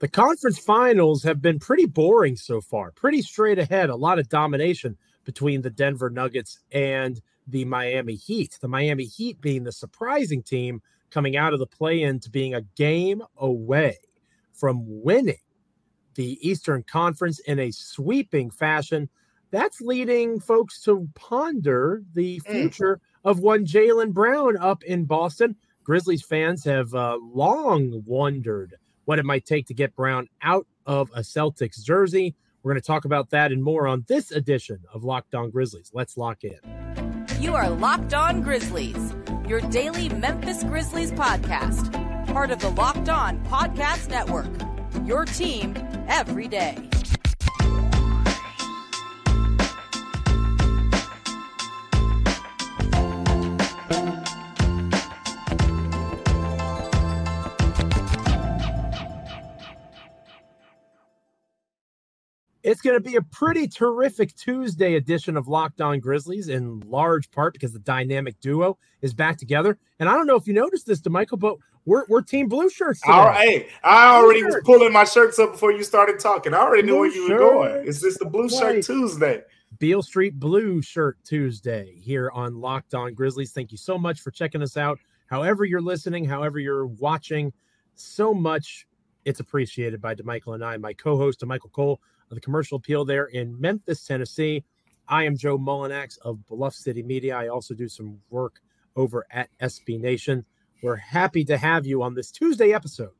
The conference finals have been pretty boring so far, pretty straight ahead, a lot of domination between the Denver Nuggets and the Miami Heat. The Miami Heat being the surprising team coming out of the play in to being a game away from winning the Eastern Conference in a sweeping fashion. That's leading folks to ponder the mm. future of one Jaylen Brown up in Boston. Grizzlies fans have uh, long wondered what it might take to get Brown out of a Celtics jersey. We're going to talk about that and more on this edition of Locked On Grizzlies. Let's lock in. You are Locked On Grizzlies, your daily Memphis Grizzlies podcast, part of the Locked On Podcast Network. Your team every day. It's going to be a pretty terrific Tuesday edition of Locked On Grizzlies, in large part because the dynamic duo is back together. And I don't know if you noticed this, Damichael, but we're, we're Team Blue Shirts. Today. All right. I already was pulling my shirts up before you started talking. I already knew where you were going. It's just the Blue right. Shirt Tuesday? Beale Street Blue Shirt Tuesday here on Locked On Grizzlies. Thank you so much for checking us out. However, you're listening, however, you're watching, so much it's appreciated by Damichael and I, my co host, Damichael Cole of the commercial appeal there in Memphis, Tennessee. I am Joe Mullinax of Bluff City Media. I also do some work over at SB Nation. We're happy to have you on this Tuesday episode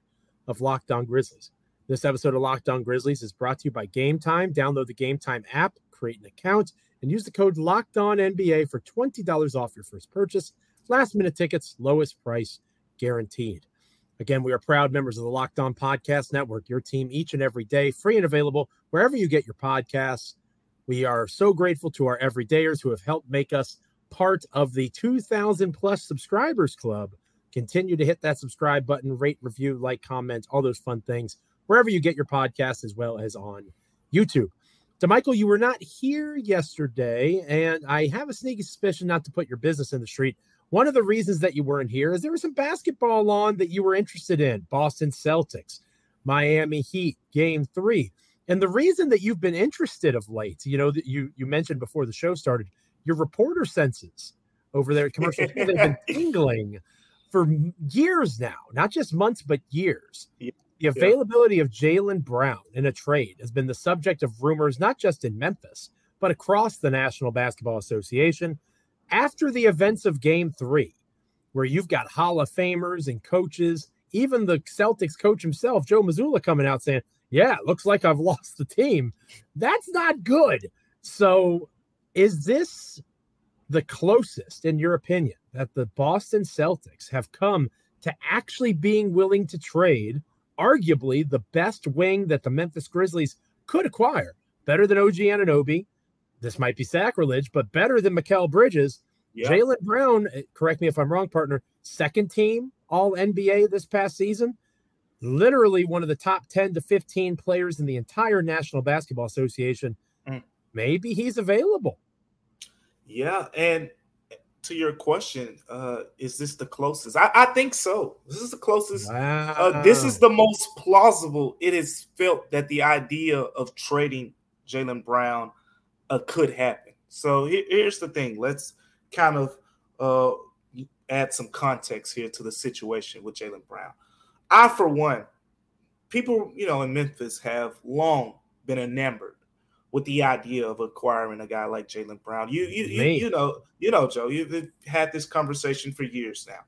of Locked On Grizzlies. This episode of Locked On Grizzlies is brought to you by Game Time. Download the Game Time app, create an account, and use the code Locked On NBA for $20 off your first purchase. Last minute tickets, lowest price guaranteed. Again, we are proud members of the Locked On Podcast Network, your team each and every day, free and available wherever you get your podcasts. We are so grateful to our everydayers who have helped make us part of the 2,000 plus subscribers club. Continue to hit that subscribe button, rate, review, like, comment, all those fun things, wherever you get your podcasts, as well as on YouTube. Damichael, you were not here yesterday, and I have a sneaky suspicion not to put your business in the street. One of the reasons that you weren't here is there was some basketball on that you were interested in Boston Celtics, Miami Heat, game three. And the reason that you've been interested of late, you know, that you you mentioned before the show started, your reporter senses over there at commercial they've been tingling for years now, not just months, but years. Yeah. The availability yeah. of Jaylen Brown in a trade has been the subject of rumors, not just in Memphis, but across the National Basketball Association after the events of game three, where you've got Hall of Famers and coaches, even the Celtics coach himself, Joe Mazzulla, coming out saying, Yeah, looks like I've lost the team. That's not good. So, is this the closest, in your opinion, that the Boston Celtics have come to actually being willing to trade arguably the best wing that the Memphis Grizzlies could acquire? Better than OG Anunoby, this might be sacrilege, but better than Mikal Bridges. Yeah. Jaylen Brown, eh, correct me if I'm wrong, partner, second team all NBA this past season. Literally one of the top 10 to 15 players in the entire National Basketball Association. Mm. Maybe he's available. Yeah. And to your question, uh, is this the closest? I, I think so. This is the closest. Wow. Uh, this is the most plausible. It is felt that the idea of trading Jaylen Brown uh, could happen. So here, here's the thing. Let's kind of uh, add some context here to the situation with Jaylen Brown. I, for one, people, you know, in Memphis have long been enamored with the idea of acquiring a guy like Jaylen Brown. You, you, you, you, know, you know, Joe, you've had this conversation for years now,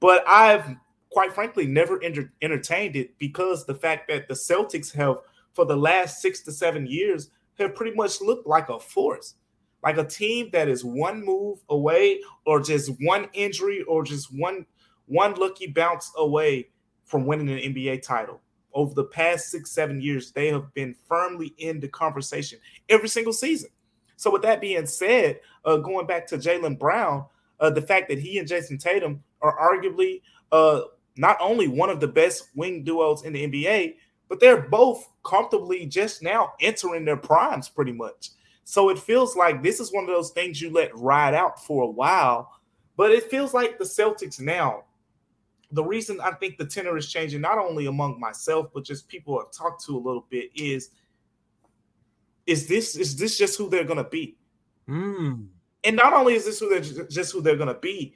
but I've quite frankly never enter- entertained it because the fact that the Celtics have, for the last six to seven years, have pretty much looked like a force, like a team that is one move away, or just one injury, or just one one lucky bounce away from winning an NBA title. Over the past six, seven years, they have been firmly in the conversation every single season. So, with that being said, uh, going back to Jaylen Brown, uh, the fact that he and Jayson Tatum are arguably uh, not only one of the best wing duos in the NBA, but they're both comfortably just now entering their primes pretty much. So it feels like this is one of those things you let ride out for a while, but it feels like the Celtics now the reason I think the tenor is changing, not only among myself, but just people I've talked to a little bit, is is this is this just who they're gonna be? Mm. And not only is this who they're just who they're gonna be,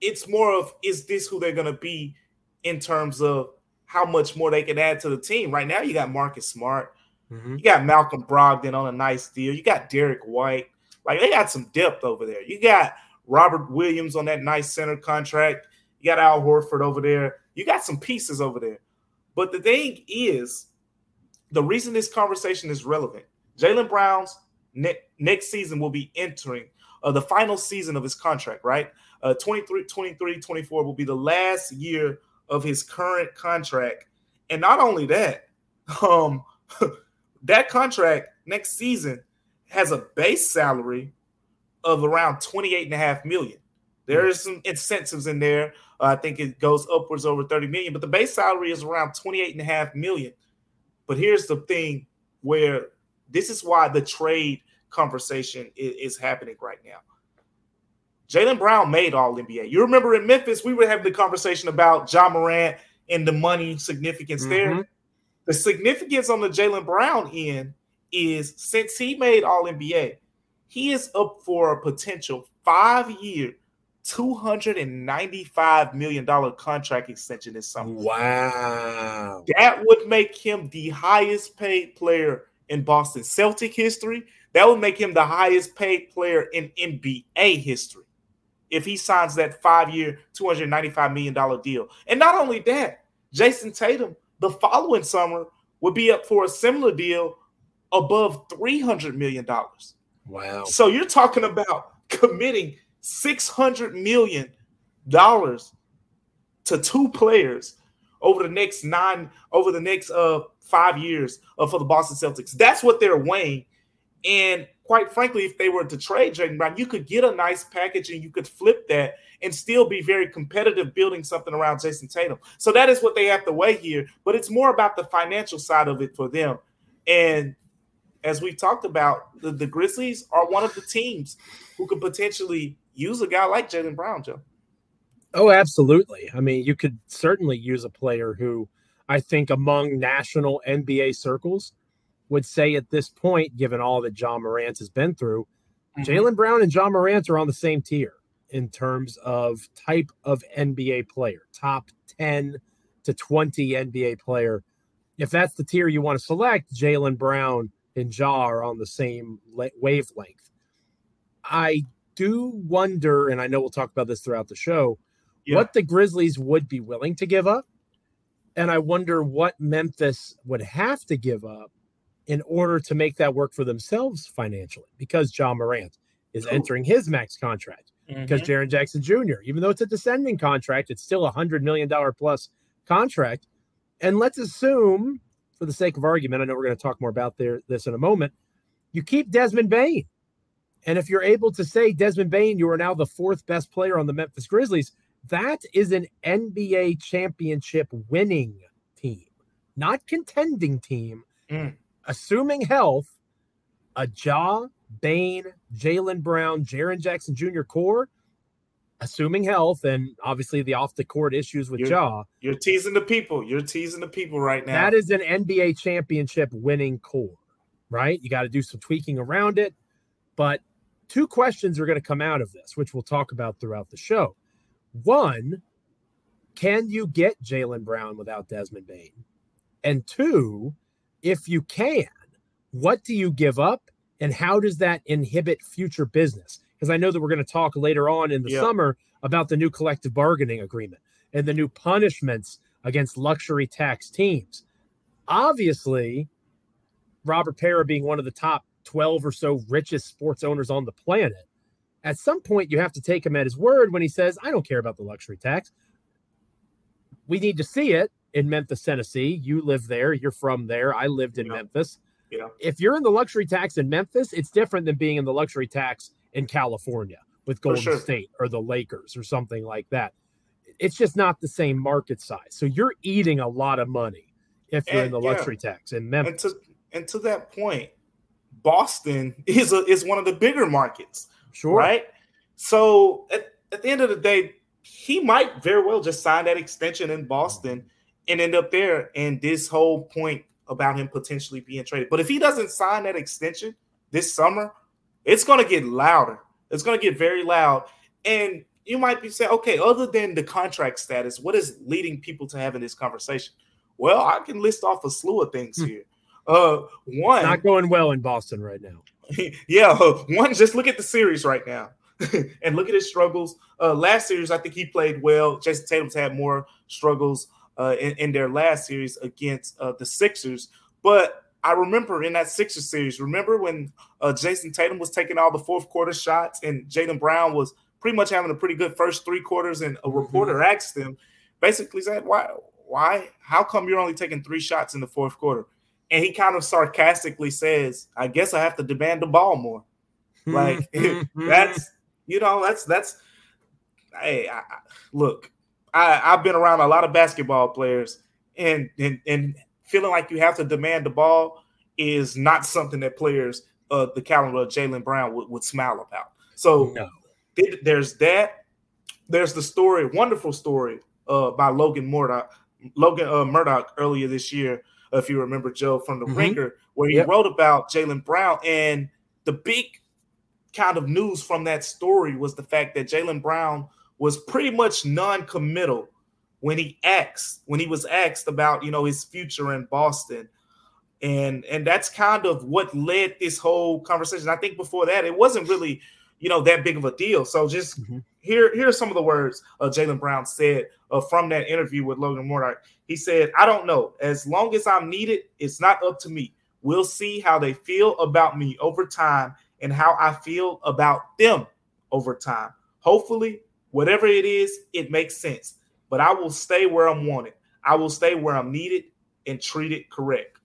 it's more of is this who they're gonna be in terms of how much more they can add to the team. Right now, you got Marcus Smart, mm-hmm. you got Malcolm Brogdon on a nice deal, you got Derek White. Like they got some depth over there. You got Robert Williams on that nice center contract. You got Al Horford over there. You got some pieces over there. But the thing is, the reason this conversation is relevant, Jaylen Brown's ne- next season will be entering uh, the final season of his contract, right? Uh, 23, 23, 24 will be the last year of his current contract. And not only that, um, that contract next season has a base salary of around 28 and a half million. There hmm. some incentives in there. Uh, I think it goes upwards over 30 million, but the base salary is around 28 and a half million. But here's the thing where this is why the trade conversation is, is happening right now. Jaylen Brown made all NBA. You remember in Memphis, we were having the conversation about Ja Morant and the money significance mm-hmm. there. The significance on the Jaylen Brown end is since he made all NBA, he is up for a potential five year, $295 million contract extension this summer. Wow. That would make him the highest paid player in Boston Celtic history. That would make him the highest paid player in NBA history if he signs that five year, $295 million deal. And not only that, Jayson Tatum the following summer would be up for a similar deal above $300 million. Wow. So you're talking about committing $600 million to two players over the next nine, over the next uh five years uh, for the Boston Celtics. That's what they're weighing. And quite frankly, if they were to trade Jaylen Brown, you could get a nice package and you could flip that and still be very competitive building something around Jayson Tatum. So that is what they have to weigh here. But it's more about the financial side of it for them. And as we've talked about, the, the Grizzlies are one of the teams who could potentially use a guy like Jaylen Brown, Joe. Oh, absolutely. I mean, you could certainly use a player who I think among national NBA circles would say at this point, given all that Ja Morant has been through, mm-hmm. Jaylen Brown and Ja Morant are on the same tier in terms of type of NBA player, top 10 to 20 NBA player. If that's the tier you want to select, Jaylen Brown and Ja are on the same wavelength. I do wonder, and I know we'll talk about this throughout the show, yeah. what the Grizzlies would be willing to give up. And I wonder what Memphis would have to give up in order to make that work for themselves financially because Ja Morant is entering his max contract. Mm-hmm. Because Jaren Jackson Jr., even though it's a descending contract, it's still a hundred million dollar plus contract. And let's assume for the sake of argument, I know we're going to talk more about there, this in a moment. You keep Desmond Bane. And if you're able to say, Desmond Bane, you are now the fourth best player on the Memphis Grizzlies, that is an NBA championship winning team, not contending team. Mm. Assuming health, a Ja, Bane, Jaylen Brown, Jaren Jackson Jr. core assuming health and obviously the off the court issues with you're, Ja. You're teasing the people. You're teasing the people right now. That is an NBA championship winning core, right? You got to do some tweaking around it. But two questions are going to come out of this, which we'll talk about throughout the show. One, can you get Jaylen Brown without Desmond Bane? And two, if you can, what do you give up and how does that inhibit future business? because I know that we're going to talk later on in the yep. summer about the new collective bargaining agreement and the new punishments against luxury tax teams. Obviously, Robert Pera being one of the top 12 or so richest sports owners on the planet, at some point you have to take him at his word when he says, I don't care about the luxury tax. We need to see it in Memphis, Tennessee. You live there, you're from there. I lived in yeah. Memphis. Yeah. If you're in the luxury tax in Memphis, it's different than being in the luxury tax in California with Golden sure. State or the Lakers or something like that. It's just not the same market size. So you're eating a lot of money if you're and, in the luxury yeah. tax in Memphis. And to, and to that point, Boston is a, is one of the bigger markets. Sure. Right. So at, at the end of the day, he might very well just sign that extension in Boston and end up there. And this whole point about him potentially being traded. But if he doesn't sign that extension this summer, it's going to get louder. It's going to get very loud. And you might be saying, okay, other than the contract status, what is leading people to having this conversation? Well, I can list off a slew of things hmm. here. Uh, one, not going well in Boston right now. yeah, uh, one, just look at the series right now. and look at his struggles. Uh, last series, I think he played well. Jayson Tatum's had more struggles uh, in, in, their last series against uh, the Sixers. But I remember in that Sixers series, remember when uh, Jayson Tatum was taking all the fourth quarter shots and Jaylen Brown was pretty much having a pretty good first three quarters, and a reporter mm-hmm. asked him, basically said, "Why? Why? How come you're only taking three shots in the fourth quarter?" And he kind of sarcastically says, "I guess I have to demand the ball more." Like that's you know, that's that's. Hey, I, look, I, I've been around a lot of basketball players, and and and feeling like you have to demand the ball is not something that players uh, the caliber of Jaylen Brown would, would smile about. So no. there's that. There's the story, wonderful story uh, by Logan Murdock, Logan uh, Murdock earlier this year, if you remember Joe from the mm-hmm. Ringer, where he yep. wrote about Jaylen Brown and the big kind of news from that story was the fact that Jaylen Brown was pretty much non-committal when he asked when he was asked about you know his future in Boston. And and that's kind of what led this whole conversation. I think before that it wasn't really you know that big of a deal. So just mm-hmm. here here are some of the words uh, Jaylen Brown said uh, from that interview with Logan Murdock. He said, "I don't know. As long as I'm needed, it's not up to me. We'll see how they feel about me over time and how I feel about them over time. Hopefully, whatever it is, it makes sense. But I will stay where I'm wanted. I will stay where I'm needed and treated correct.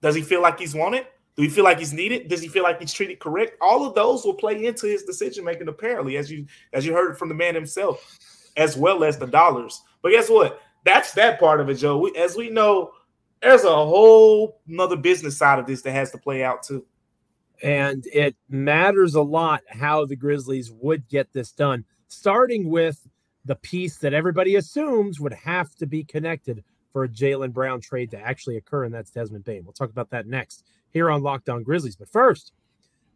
Does he feel like he's wanted? Do he feel like he's needed? Does he feel like he's treated correct? All of those will play into his decision making, apparently, as you as you heard from the man himself, as well as the dollars. But guess what? That's that part of it, Joe. We, as we know, there's a whole another business side of this that has to play out too. And it matters a lot how the Grizzlies would get this done, starting with the piece that everybody assumes would have to be connected for a Jaylen Brown trade to actually occur, and that's Desmond Bane. We'll talk about that next here on Locked On Grizzlies. But first,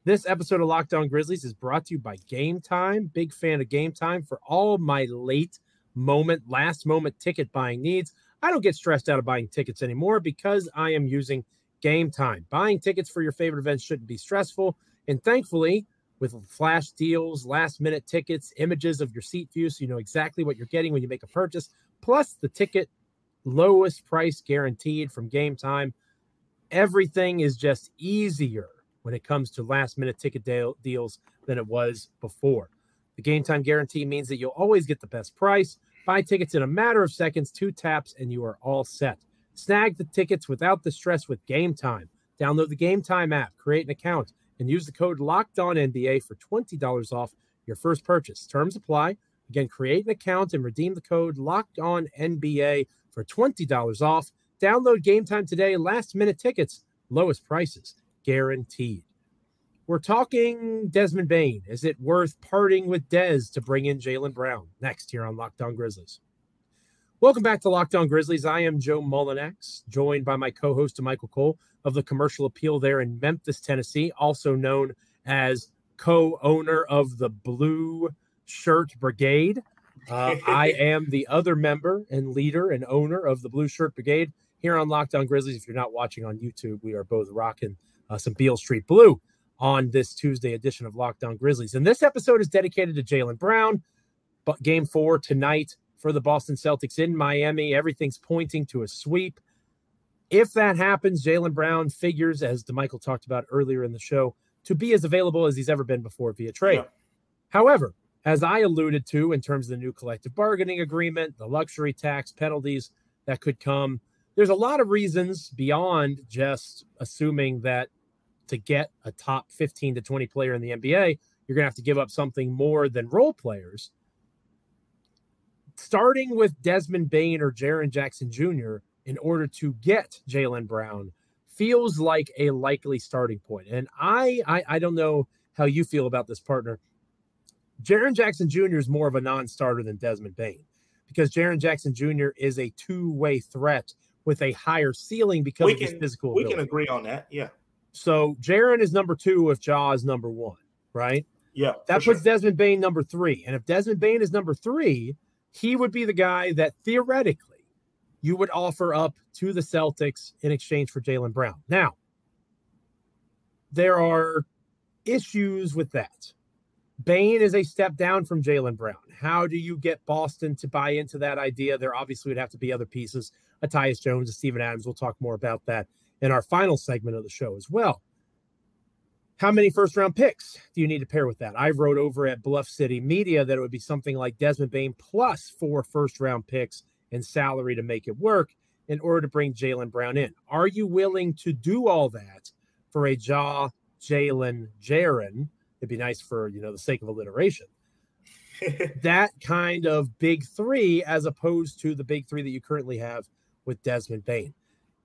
this episode of Locked On Grizzlies is brought to you by Game Time. Big fan of Game Time for all my late moment, last moment ticket buying needs. I don't get stressed out of buying tickets anymore because I am using game time. Buying tickets for your favorite events shouldn't be stressful. And thankfully, with flash deals, last minute tickets, images of your seat view, so you know exactly what you're getting when you make a purchase, plus the ticket lowest price guaranteed from game time. Everything is just easier when it comes to last minute ticket deals than it was before. The game time guarantee means that you'll always get the best price. Buy tickets in a matter of seconds, two taps, and you are all set. Snag the tickets without the stress with Game Time. Download the Game Time app, create an account, and use the code Locked On NBA for twenty dollars off your first purchase. Terms apply. Again, create an account and redeem the code Locked On NBA for twenty dollars off. Download Game Time today. Last minute tickets, lowest prices guaranteed. We're talking Desmond Bane. Is it worth parting with Dez to bring in Jaylen Brown? Next here on Locked On Grizzlies. Welcome back to Locked On Grizzlies. I am Joe Mullinax, joined by my co-host Michael Cole of the Commercial Appeal there in Memphis, Tennessee, also known as co-owner of the Blue Shirt Brigade. Uh, I am the other member and leader and owner of the Blue Shirt Brigade here on Locked On Grizzlies. If you're not watching on YouTube, we are both rocking uh, some Beale Street Blue on this Tuesday edition of Locked On Grizzlies. And this episode is dedicated to Jaylen Brown. But game four tonight for the Boston Celtics in Miami. Everything's pointing to a sweep. If that happens, Jaylen Brown figures, as Damichael talked about earlier in the show, to be as available as he's ever been before via trade. Yeah. However, as I alluded to in terms of the new collective bargaining agreement, the luxury tax penalties that could come, there's a lot of reasons beyond just assuming that to get a top 15 to 20 player in the NBA, you're going to have to give up something more than role players starting with Desmond Bane or Jaren Jackson Jr. in order to get Jaylen Brown feels like a likely starting point. And I, I, I don't know how you feel about this partner. Jaren Jackson Jr. is more of a non-starter than Desmond Bane because Jaren Jackson Jr. is a two-way threat with a higher ceiling because we of can, his physical. We ability. can agree on that. Yeah. So Jaren is number two if Ja is number one, right? Yeah. That puts sure. Desmond Bane number three. And if Desmond Bane is number three, he would be the guy that theoretically you would offer up to the Celtics in exchange for Jaylen Brown. Now, there are issues with that. Bane is a step down from Jaylen Brown. How do you get Boston to buy into that idea? There obviously would have to be other pieces. Tyus Jones and Steven Adams. We'll talk more about that in our final segment of the show as well. How many first round picks do you need to pair with that? I wrote over at Bluff City Media that it would be something like Desmond Bane plus four first round picks and salary to make it work in order to bring Jaylen Brown in. Are you willing to do all that for a Ja, Jaylen, Jaren? It'd be nice for you know the sake of alliteration. that kind of big three, as opposed to the big three that you currently have with Desmond Bane.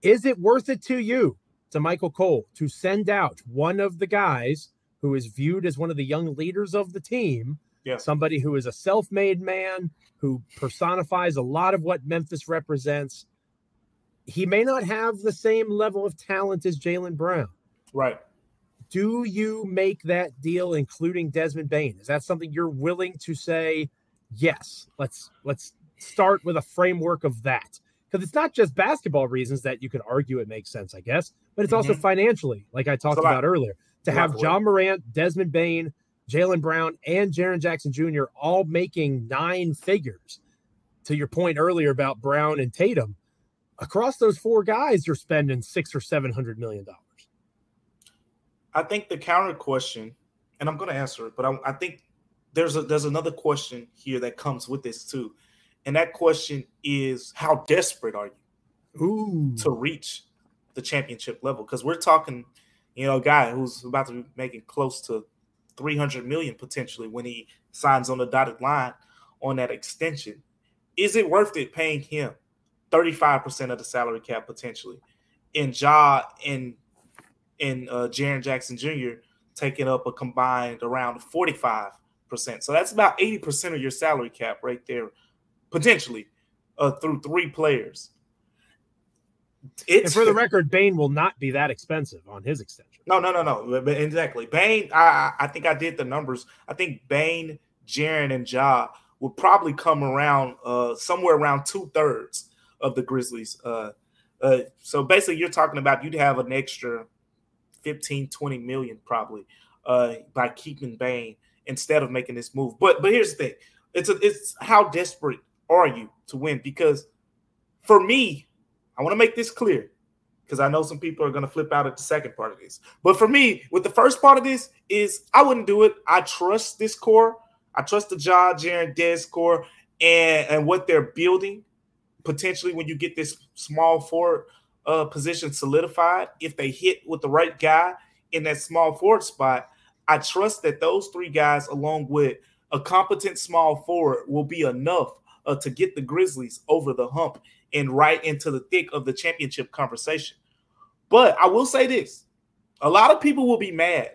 Is it worth it to you, to Michael Cole, to send out one of the guys who is viewed as one of the young leaders of the team? Yeah. Somebody who is a self made man, who personifies a lot of what Memphis represents. He may not have the same level of talent as Jaylen Brown. Right. Do you make that deal, including Desmond Bane? Is that something you're willing to say? Yes. Let's let's start with a framework of that because it's not just basketball reasons that you could argue it makes sense, I guess, but it's mm-hmm. also financially, like I talked about earlier, to have Ja Morant, Desmond Bane, Jaylen Brown, and Jaren Jackson Jr. all making nine figures. To your point earlier about Brown and Tatum, across those four guys, you're spending six or seven hundred million dollars. I think the counter question, and I'm going to answer it, but I, I think there's a there's another question here that comes with this too, and that question is how desperate are you Ooh. to reach the championship level? Because we're talking, you know, a guy who's about to be making close to 300 million potentially when he signs on the dotted line on that extension. Is it worth it paying him 35% of the salary cap potentially? And Ja and and uh, Jaren Jackson Jr. taking up a combined around 45%. So that's about 80% of your salary cap right there, potentially, uh, through three players. It's, and for the record, Bane will not be that expensive on his extension. No, no, no, no. Exactly. Bane, I I think I did the numbers. I think Bane, Jaren, and Ja would probably come around uh, somewhere around two thirds of the Grizzlies. Uh, uh, so basically, you're talking about you'd have an extra 15, 20 million probably uh, by keeping Bane instead of making this move. But but here's the thing: it's a, it's how desperate are you to win? Because for me, I want to make this clear because I know some people are going to flip out at the second part of this. But for me, with the first part of this, is I wouldn't do it. I trust this core. I trust the John Jaren Des core and, and what they're building. Potentially, when you get this small forward uh, position solidified, if they hit with the right guy in that small forward spot, I trust that those three guys, along with a competent small forward, will be enough uh, to get the Grizzlies over the hump and right into the thick of the championship conversation. But I will say this a lot of people will be mad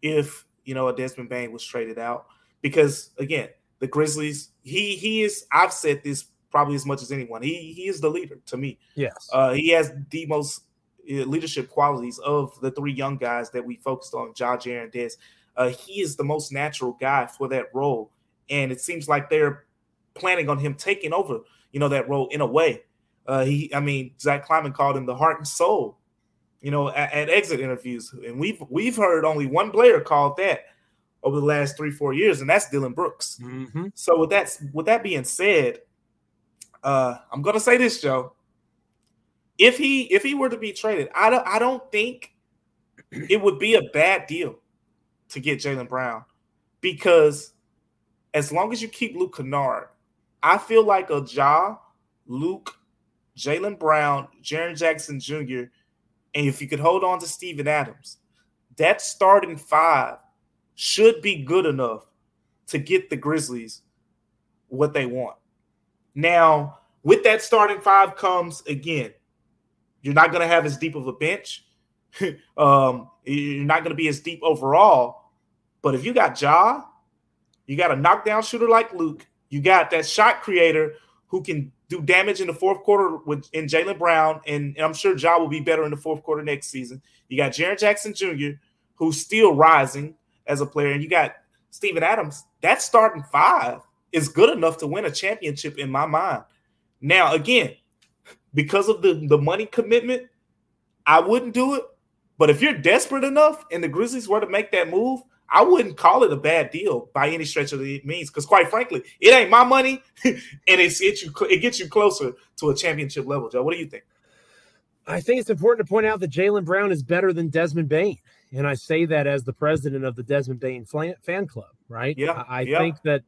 if, you know, a Desmond Bane was traded out because, again, the Grizzlies, he he is, I've said this probably as much as anyone. He he is the leader to me. Yes. Uh, he has the most uh, leadership qualities of the three young guys that we focused on, Ja Jaren Des. Uh, he is the most natural guy for that role. And it seems like they're planning on him taking over you know, that role in a way. Uh, he, I mean, Zach Kleiman called him the heart and soul, you know, at, at, exit interviews, and we've we've heard only one player called that over the last three four years, and that's Dillon Brooks. Mm-hmm. So with that with that being said, uh, I'm gonna say this, Joe. If he if he were to be traded, I don't I don't think it would be a bad deal to get Jaylen Brown because as long as you keep Luke Kennard I feel like a Ja, Luke, Jaylen Brown, Jaren Jackson Jr., and if you could hold on to Steven Adams, that starting five should be good enough to get the Grizzlies what they want. Now, with that starting five comes again, you're not going to have as deep of a bench. um, you're not going to be as deep overall. But if you got Ja, You got a knockdown shooter like Luke. You got that shot creator who can do damage in the fourth quarter with in Jaylen Brown, and, and, I'm sure Ja will be better in the fourth quarter next season. You got Jaren Jackson Jr., who's still rising as a player, and you got Steven Adams. That starting five is good enough to win a championship in my mind. Now, again, because of the, the money commitment, I wouldn't do it. But if you're desperate enough and the Grizzlies were to make that move, I wouldn't call it a bad deal by any stretch of the means. Because quite frankly, it ain't my money, and it's it you it gets you closer to a championship level. Joe, what do you think? I think it's important to point out that Jaylen Brown is better than Desmond Bane, and I say that as the president of the Desmond Bane fan club. Right? Yeah. I, I yeah. think that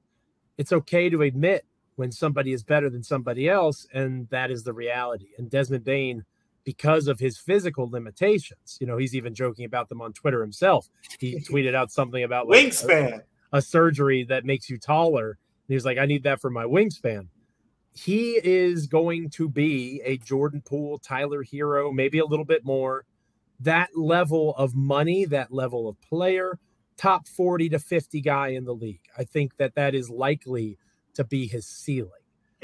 it's okay to admit when somebody is better than somebody else, and that is the reality. And Desmond Bane because of his physical limitations. You know, he's even joking about them on Twitter himself. He tweeted out something about like wingspan, a, a, surgery that makes you taller. And he was like, I need that for my wingspan. He is going to be a Jordan Poole, Tyler Herro, maybe a little bit more. That level of money, that level of player, top 40 to 50 guy in the league. I think that that is likely to be his ceiling.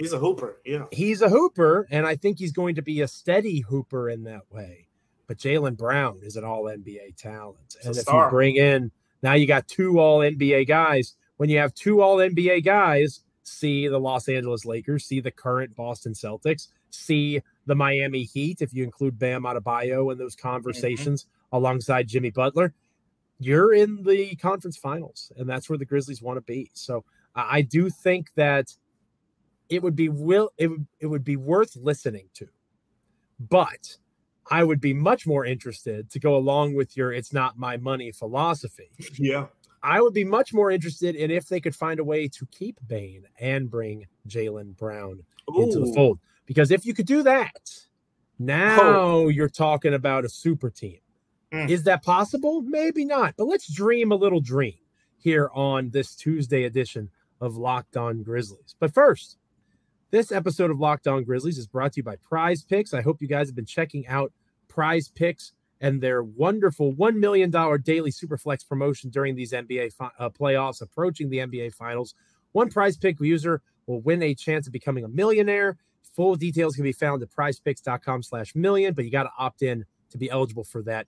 He's a hooper. Yeah. He's a hooper, and I think he's going to be a steady hooper in that way. But Jaylen Brown is an all NBA talent. and if star. you bring in now you got two all NBA guys. When you have two all NBA guys, see the Los Angeles Lakers, see the current Boston Celtics, see the Miami Heat, if you include Bam Adebayo in those conversations mm-hmm. alongside Jimmy Butler, you're in the conference finals, and that's where the Grizzlies want to be. So I do think that it would be will it would it would be worth listening to. But I would be much more interested to go along with your it's not my money philosophy. Yeah. I would be much more interested in if they could find a way to keep Bane and bring jaylen Brown Ooh. into the fold. Because if you could do that, now oh. you're talking about a super team. Mm. Is that possible? Maybe not. But let's dream a little dream here on this Tuesday edition of Locked On Grizzlies. But first, this episode of Locked On Grizzlies is brought to you by Prize Picks. I hope you guys have been checking out Prize Picks and their wonderful $1 million daily Superflex promotion during these NBA fi- uh, playoffs approaching the NBA Finals. One Prize Pick user will win a chance of becoming a millionaire. Full details can be found at prizepicks.com slash million, but you got to opt in to be eligible for that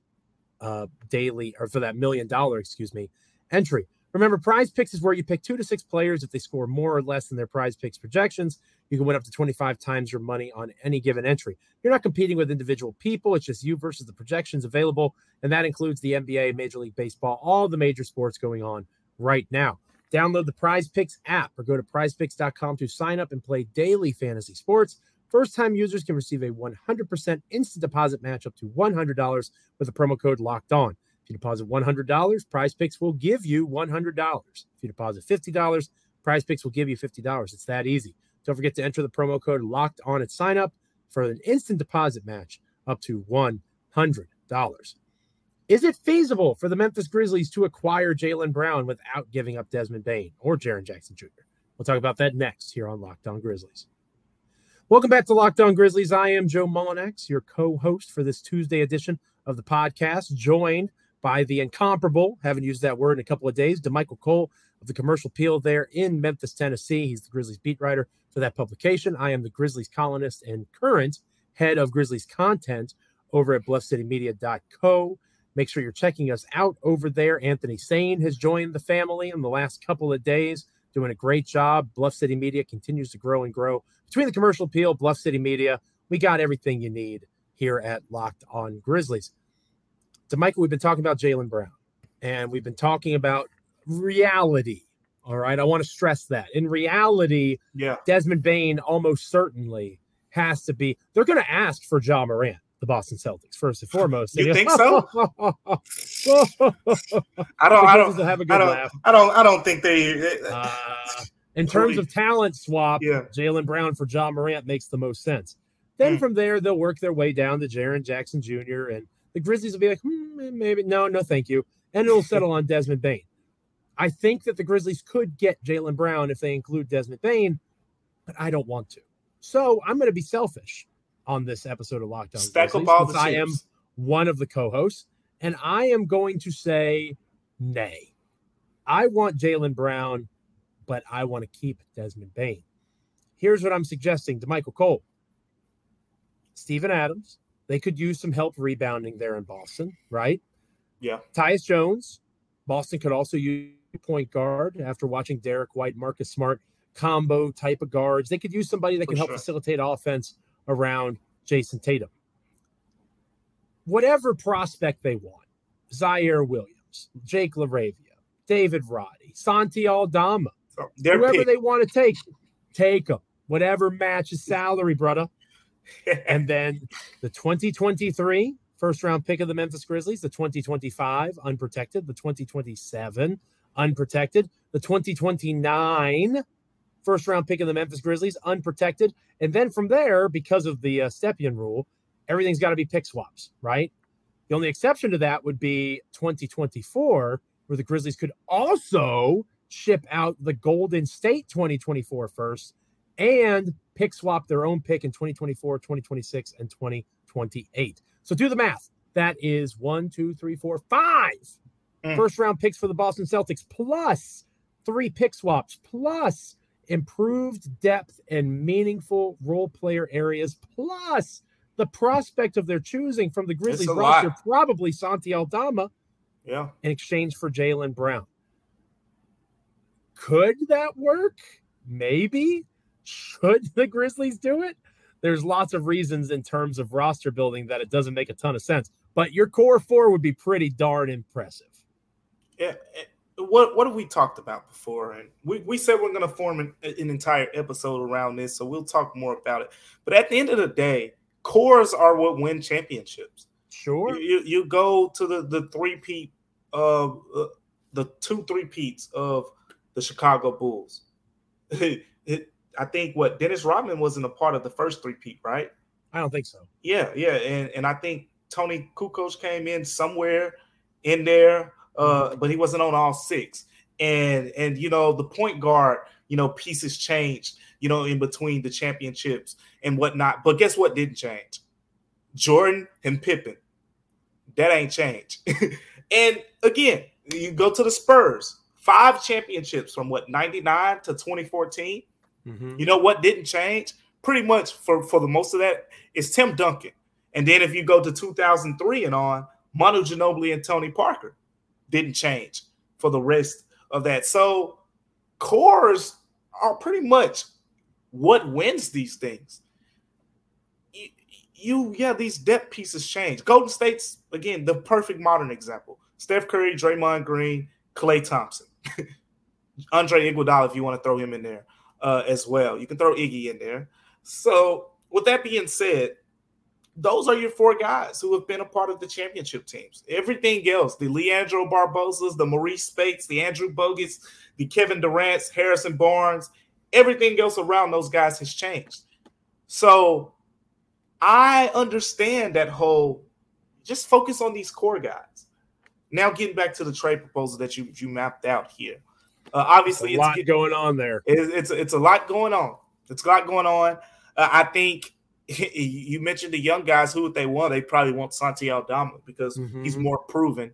uh, daily or for that million dollar, excuse me, entry. Remember, prize picks is where you pick two to six players. If they score more or less than their prize picks projections, you can win up to 25 times your money on any given entry. You're not competing with individual people, it's just you versus the projections available. And that includes the NBA, Major League Baseball, all the major sports going on right now. Download the Prize Picks app or go to prizepicks.com to sign up and play daily fantasy sports. First time users can receive a 100% instant deposit match up to $100 with the promo code locked on. If you deposit $100, Prize Picks will give you $100. If you deposit $50, Prize Picks will give you $50. It's that easy. Don't forget to enter the promo code locked on at sign up for an instant deposit match up to $100. Is it feasible for the Memphis Grizzlies to acquire Jaylen Brown without giving up Desmond Bane or Jaren Jackson Jr.? We'll talk about that next here on Locked On Grizzlies. Welcome back to Locked On Grizzlies. I am Joe Mullinax, your co-host for this Tuesday edition of the podcast, joined by the incomparable, haven't used that word in a couple of days, Damichael Cole of the Commercial Appeal there in Memphis, Tennessee. He's the Grizzlies beat writer for that publication. I am the Grizzlies columnist and current head of Grizzlies content over at bluffcitymedia.co. Make sure you're checking us out over there. Anthony Sane has joined the family in the last couple of days, doing a great job. Bluff City Media continues to grow and grow. Between the commercial appeal, Bluff City Media, we got everything you need here at Locked On Grizzlies. To Michael, we've been talking about Jaylen Brown and we've been talking about reality. All right. I want to stress that. In reality, yeah, Desmond Bane almost certainly has to be. They're going to ask for Ja Morant, the Boston Celtics, first and foremost. You think so? I don't. I don't have a good I don't, laugh. I don't. I don't think they. Uh, in terms of talent swap, yeah. Jaylen Brown for Ja Morant makes the most sense. Then mm. from there, they'll work their way down to Jaren Jackson Jr. and the Grizzlies will be like, hmm, maybe no, no, thank you, and it'll settle on Desmond Bane. I think that the Grizzlies could get Jaylen Brown if they include Desmond Bane, but I don't want to. So I'm going to be selfish on this episode of Locked On. Stack up all the I am one of the co-hosts, and I am going to say nay. I want Jaylen Brown but I want to keep Desmond Bane. Here's what I'm suggesting to Michael Cole. Steven Adams, they could use some help rebounding there in Boston, right? Yeah. Tyus Jones, Boston could also use point guard after watching Derek White, Marcus Smart combo type of guards. They could use somebody that can help sure. facilitate offense around Jayson Tatum. Whatever prospect they want, Ziaire Williams, Jake LaRavia, David Roddy, Santi Aldama, oh, so whoever pick. they want to take, take them. Whatever matches salary, brother. and then the 2023 first round pick of the Memphis Grizzlies, the 2025 unprotected, the 2027 unprotected, the 2029 first round pick of the Memphis Grizzlies unprotected. And then from there, because of the uh, Stepien rule, everything's got to be pick swaps, right? The only exception to that would be 2024, where the Grizzlies could also ship out the Golden State 2024 first and pick swap their own pick in 2024, 2026, and 2028. So do the math. That is one, two, three, four, five mm. first round picks for the Boston Celtics, plus three pick swaps, plus improved depth and meaningful role player areas, plus the prospect of their choosing from the Grizzlies roster, lot. probably Santi Aldama, yeah, in exchange for Jaylen Brown. Could that work? Maybe. Should the Grizzlies do it? There's lots of reasons in terms of roster building that it doesn't make a ton of sense. But your core four would be pretty darn impressive. Yeah. What what have we talked about before? And we, we said we're going to form an, an entire episode around this, so we'll talk more about it. But at the end of the day, cores are what win championships. Sure. You, you go to the the three peat of uh, the two three peats of the Chicago Bulls. it, I think what Dennis Rodman wasn't a part of the first three peat, right? I don't think so. Yeah, yeah, and and I think Toni Kukoc came in somewhere in there, uh, but he wasn't on all six. And and you know the point guard, you know pieces changed, you know in between the championships and whatnot. But guess what didn't change? Jordan and Pippen. That ain't changed. and again, you go to the Spurs, five championships from what 99 to 2014 Mm-hmm. You know what didn't change? Pretty much for, for the most of that is Tim Duncan. And then if you go to 2003 and on, Manu Ginobili and Tony Parker didn't change for the rest of that. So cores are pretty much what wins these things. You, you yeah, these depth pieces change. Golden State's again the perfect modern example. Steph Curry, Draymond Green, Klay Thompson, Andre Iguodala, if you want to throw him in there uh, as well. You can throw Iggy in there. So, with that being said, those are your four guys who have been a part of the championship teams. Everything else, the Leandro Barbozas, the Marreese Speights, the Andrew Bogut's, the Kevin Durant's, Harrison Barnes, everything else around those guys has changed. So I understand that whole just focus on these core guys. Now getting back to the trade proposal that you you mapped out here. Uh, obviously, a lot it's, going on there. It's, it's it's a lot going on. It's a lot going on. Uh, I think you mentioned the young guys. Who would they want? They probably want Santi Aldama because mm-hmm. he's more proven.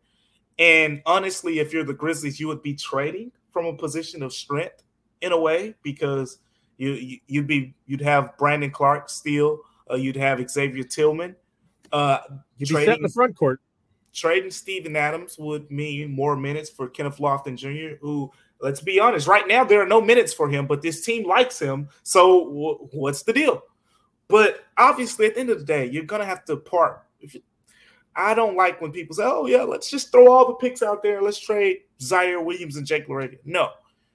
And honestly, if you're the Grizzlies, you would be trading from a position of strength in a way because you, you would be you'd have Brandon Clarke still. Uh, you'd have Xavier Tillman. Uh, you'd trading, be set in the front court. Trading Steven Adams would mean more minutes for Kenneth Lofton Jr., who let's be honest. Right now, there are no minutes for him, but this team likes him. So w- what's the deal? But obviously, at the end of the day, you're gonna have to part. I don't like when people say, "Oh yeah, let's just throw all the picks out there. Let's trade Ziaire Williams and Jake LaRavia." No,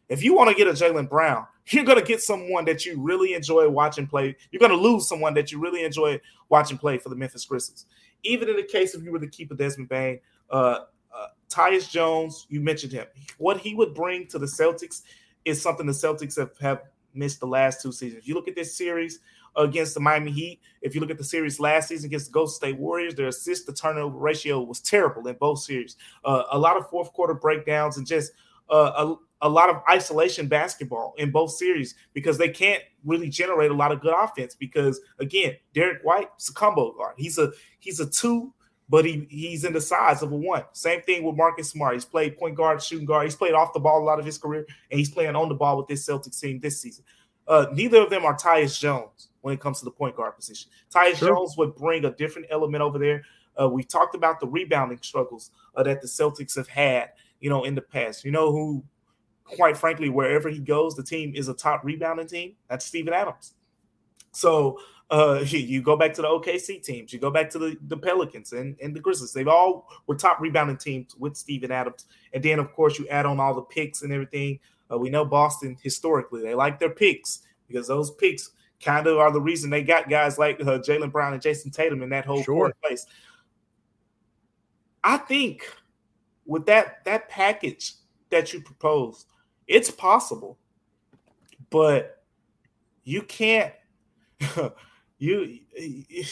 if you want to get a Jaylen Brown, you're gonna get someone that you really enjoy watching play. You're gonna lose someone that you really enjoy watching play for the Memphis Grizzlies. Even in the case if you were to keep a Desmond Bane, uh, uh, Tyus Jones, you mentioned him. What he would bring to the Celtics is something the Celtics have, have missed the last two seasons. If you look at this series against the Miami Heat, if you look at the series last season against the Golden State Warriors, their assist to turnover ratio was terrible in both series. Uh, a lot of fourth quarter breakdowns and just uh, a, a lot of isolation basketball in both series because they can't really generate a lot of good offense. Because again, Derek White is a combo guard. He's a he's a two but he he's in the size of a one. Same thing with Marcus Smart. He's played point guard, shooting guard. He's played off the ball a lot of his career, and he's playing on the ball with this Celtics team this season. Uh, neither of them are Tyus Jones when it comes to the point guard position. Tyus sure. Jones would bring a different element over there. Uh, we talked about the rebounding struggles uh, that the Celtics have had, you know, in the past. You know who, quite frankly, wherever he goes, the team is a top rebounding team. That's Steven Adams. So uh, you go back to the OKC teams, you go back to the, the Pelicans and, and the Grizzlies. They've all were top rebounding teams with Steven Adams. And then, of course, you add on all the picks and everything. Uh, we know Boston historically, they like their picks because those picks kind of are the reason they got guys like uh, Jaylen Brown and Jayson Tatum in that whole sure. place. I think with that that package that you propose, it's possible, but you can't. you you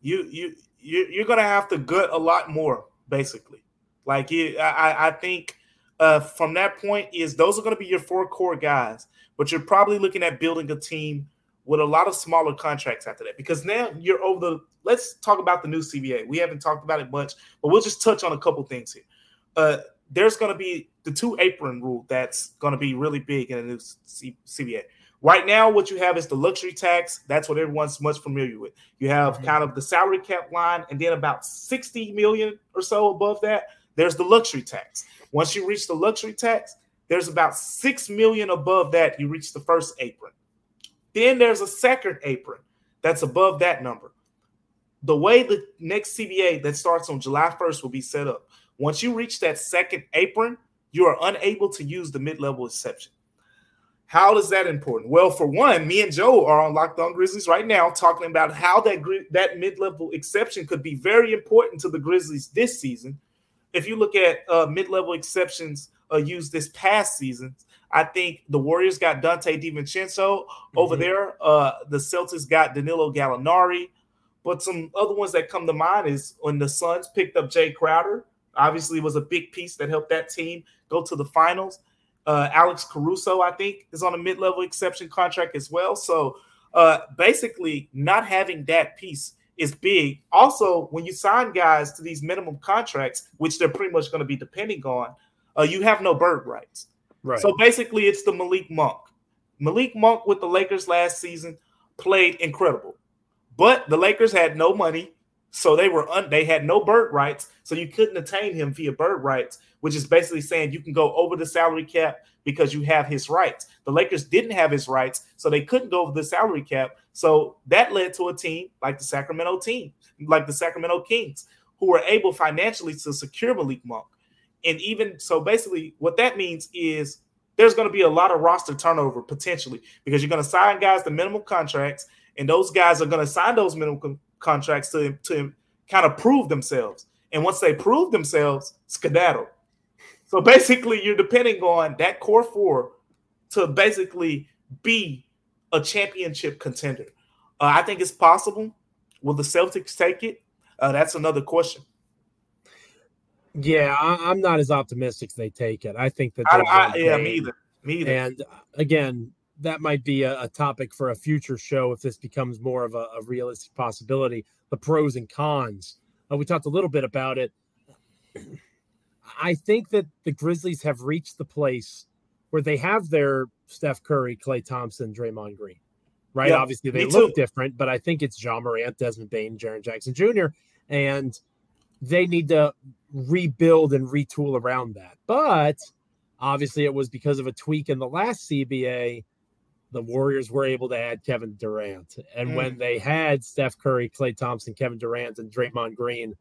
you you you're gonna have to gut a lot more, basically. Like you, I I think uh, from that point is those are going to be your four core guys, but you're probably looking at building a team with a lot of smaller contracts after that because now you're over the. Let's talk about the new CBA. We haven't talked about it much, but we'll just touch on a couple things here. Uh, there's going to be the two apron rule that's going to be really big in the new C- CBA. Right now, what you have is the luxury tax. That's what everyone's much familiar with. You have mm-hmm. kind of the salary cap line, and then about 60 million or so above that, there's the luxury tax. Once you reach the luxury tax, there's about 6 million above that, you reach the first apron. Then there's a second apron that's above that number. The way the next CBA that starts on July 1st will be set up. Once you reach that second apron, you are unable to use the mid level exception. How is that important? Well, for one, me and Joe are on Locked On Grizzlies right now talking about how that that mid level exception could be very important to the Grizzlies this season. If you look at uh, mid level exceptions uh, used this past season, I think the Warriors got Donte DiVincenzo mm-hmm. over there. Uh, the Celtics got Danilo Gallinari. But some other ones that come to mind is when the Suns picked up Jae Crowder. Obviously, was a big piece that helped that team go to the finals. Uh, Alex Caruso, I think, is on a mid-level exception contract as well. So uh, basically, not having that piece is big. Also, when you sign guys to these minimum contracts, which they're pretty much going to be depending on, uh, you have no bird rights. Right. So basically, it's the Malik Monk. Malik Monk with the Lakers last season played incredible, but the Lakers had no money, so they were un- they had no bird rights, so you couldn't attain him via bird rights, which is basically saying you can go over the salary cap because you have his rights. The Lakers didn't have his rights, so they couldn't go over the salary cap. So that led to a team like the Sacramento team, like the Sacramento Kings, who were able financially to secure Malik Monk. And even so, basically, what that means is there's going to be a lot of roster turnover potentially because you're going to sign guys to minimum contracts, and those guys are going to sign those minimum contracts to, to kind of prove themselves. And once they prove themselves, skedaddle. So basically, you're depending on that core four to basically be a championship contender. Uh, I think it's possible. Will the Celtics take it? Uh, that's another question. Yeah, I, am not as optimistic they take it. I think that. I, I, yeah, me either. Me either. And uh, again, that might be a, a, topic for a future show if this becomes more of a, a realistic possibility. The pros and cons. Uh, we talked a little bit about it. I think that the Grizzlies have reached the place where they have their Steph Curry, Klay Thompson, Draymond Green. Right? Yeah, Obviously, they look too. different, but I think it's Ja Morant, Desmond Bane, Jaren Jackson Jr. And they need to rebuild and retool around that. But obviously, it was because of a tweak in the last CBA. The Warriors were able to add Kevin Durant. And mm. when they had Steph Curry, Klay Thompson, Kevin Durant, and Draymond Green,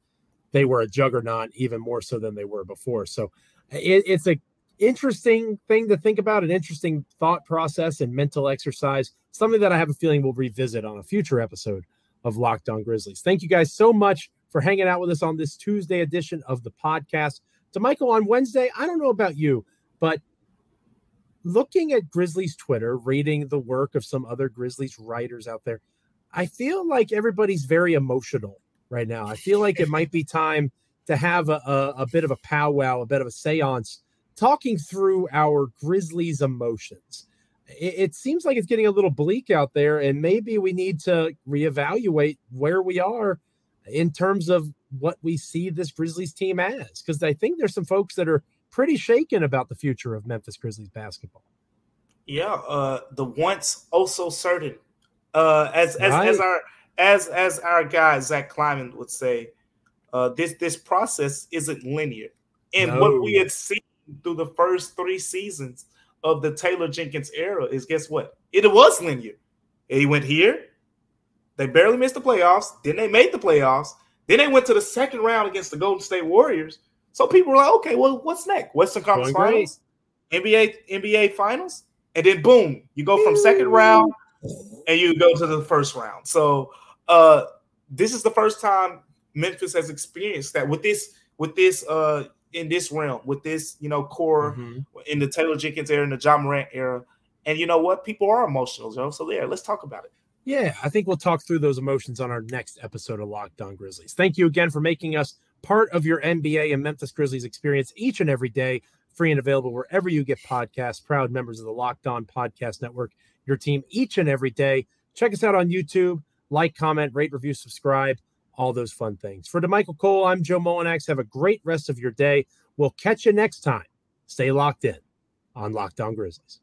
they were a juggernaut even more so than they were before. So it, it's a interesting thing to think about, an interesting thought process and mental exercise, something that I have a feeling we'll revisit on a future episode of Locked On Grizzlies. Thank you guys so much for hanging out with us on this Tuesday edition of the podcast. Damichael on Wednesday, I don't know about you, but looking at Grizzlies Twitter, reading the work of some other Grizzlies writers out there, I feel like everybody's very emotional right now. I feel like it might be time to have a, a, a bit of a powwow, a bit of a seance, talking through our Grizzlies emotions. It, it seems like it's getting a little bleak out there, and maybe we need to reevaluate where we are in terms of what we see this Grizzlies team as. Because I think there's some folks that are pretty shaken about the future of Memphis Grizzlies basketball. Yeah, uh, the once also certain, uh, as as right. as our as as our guy Zach Kleiman would say, uh, this this process isn't linear, and no. what we had seen through the first three seasons of the Taylor Jenkins era is guess what? It was linear. He went here, they barely missed the playoffs. Then they made the playoffs. Then they went to the second round against the Golden State Warriors. So people were like, okay, well, what's next? Western Conference Finals. NBA NBA Finals, and then boom, you go from second round and you go to the first round. So uh, this is the first time Memphis has experienced that with this with this uh in this realm with this you know core mm-hmm. in the Taylor Jenkins era, in the Ja Morant era, and you know what, people are emotional, Joe. So there, let's talk about it. Yeah, I think we'll talk through those emotions on our next episode of Locked On Grizzlies. Thank you again for making us part of your NBA and Memphis Grizzlies experience each and every day, free and available wherever you get podcasts. Proud members of the Locked On Podcast Network, your team each and every day. Check us out on YouTube, like, comment, rate, review, subscribe, all those fun things. For Damichael Cole, I'm Joe Mullinax. Have a great rest of your day. We'll catch you next time. Stay locked in on Locked On Grizzlies.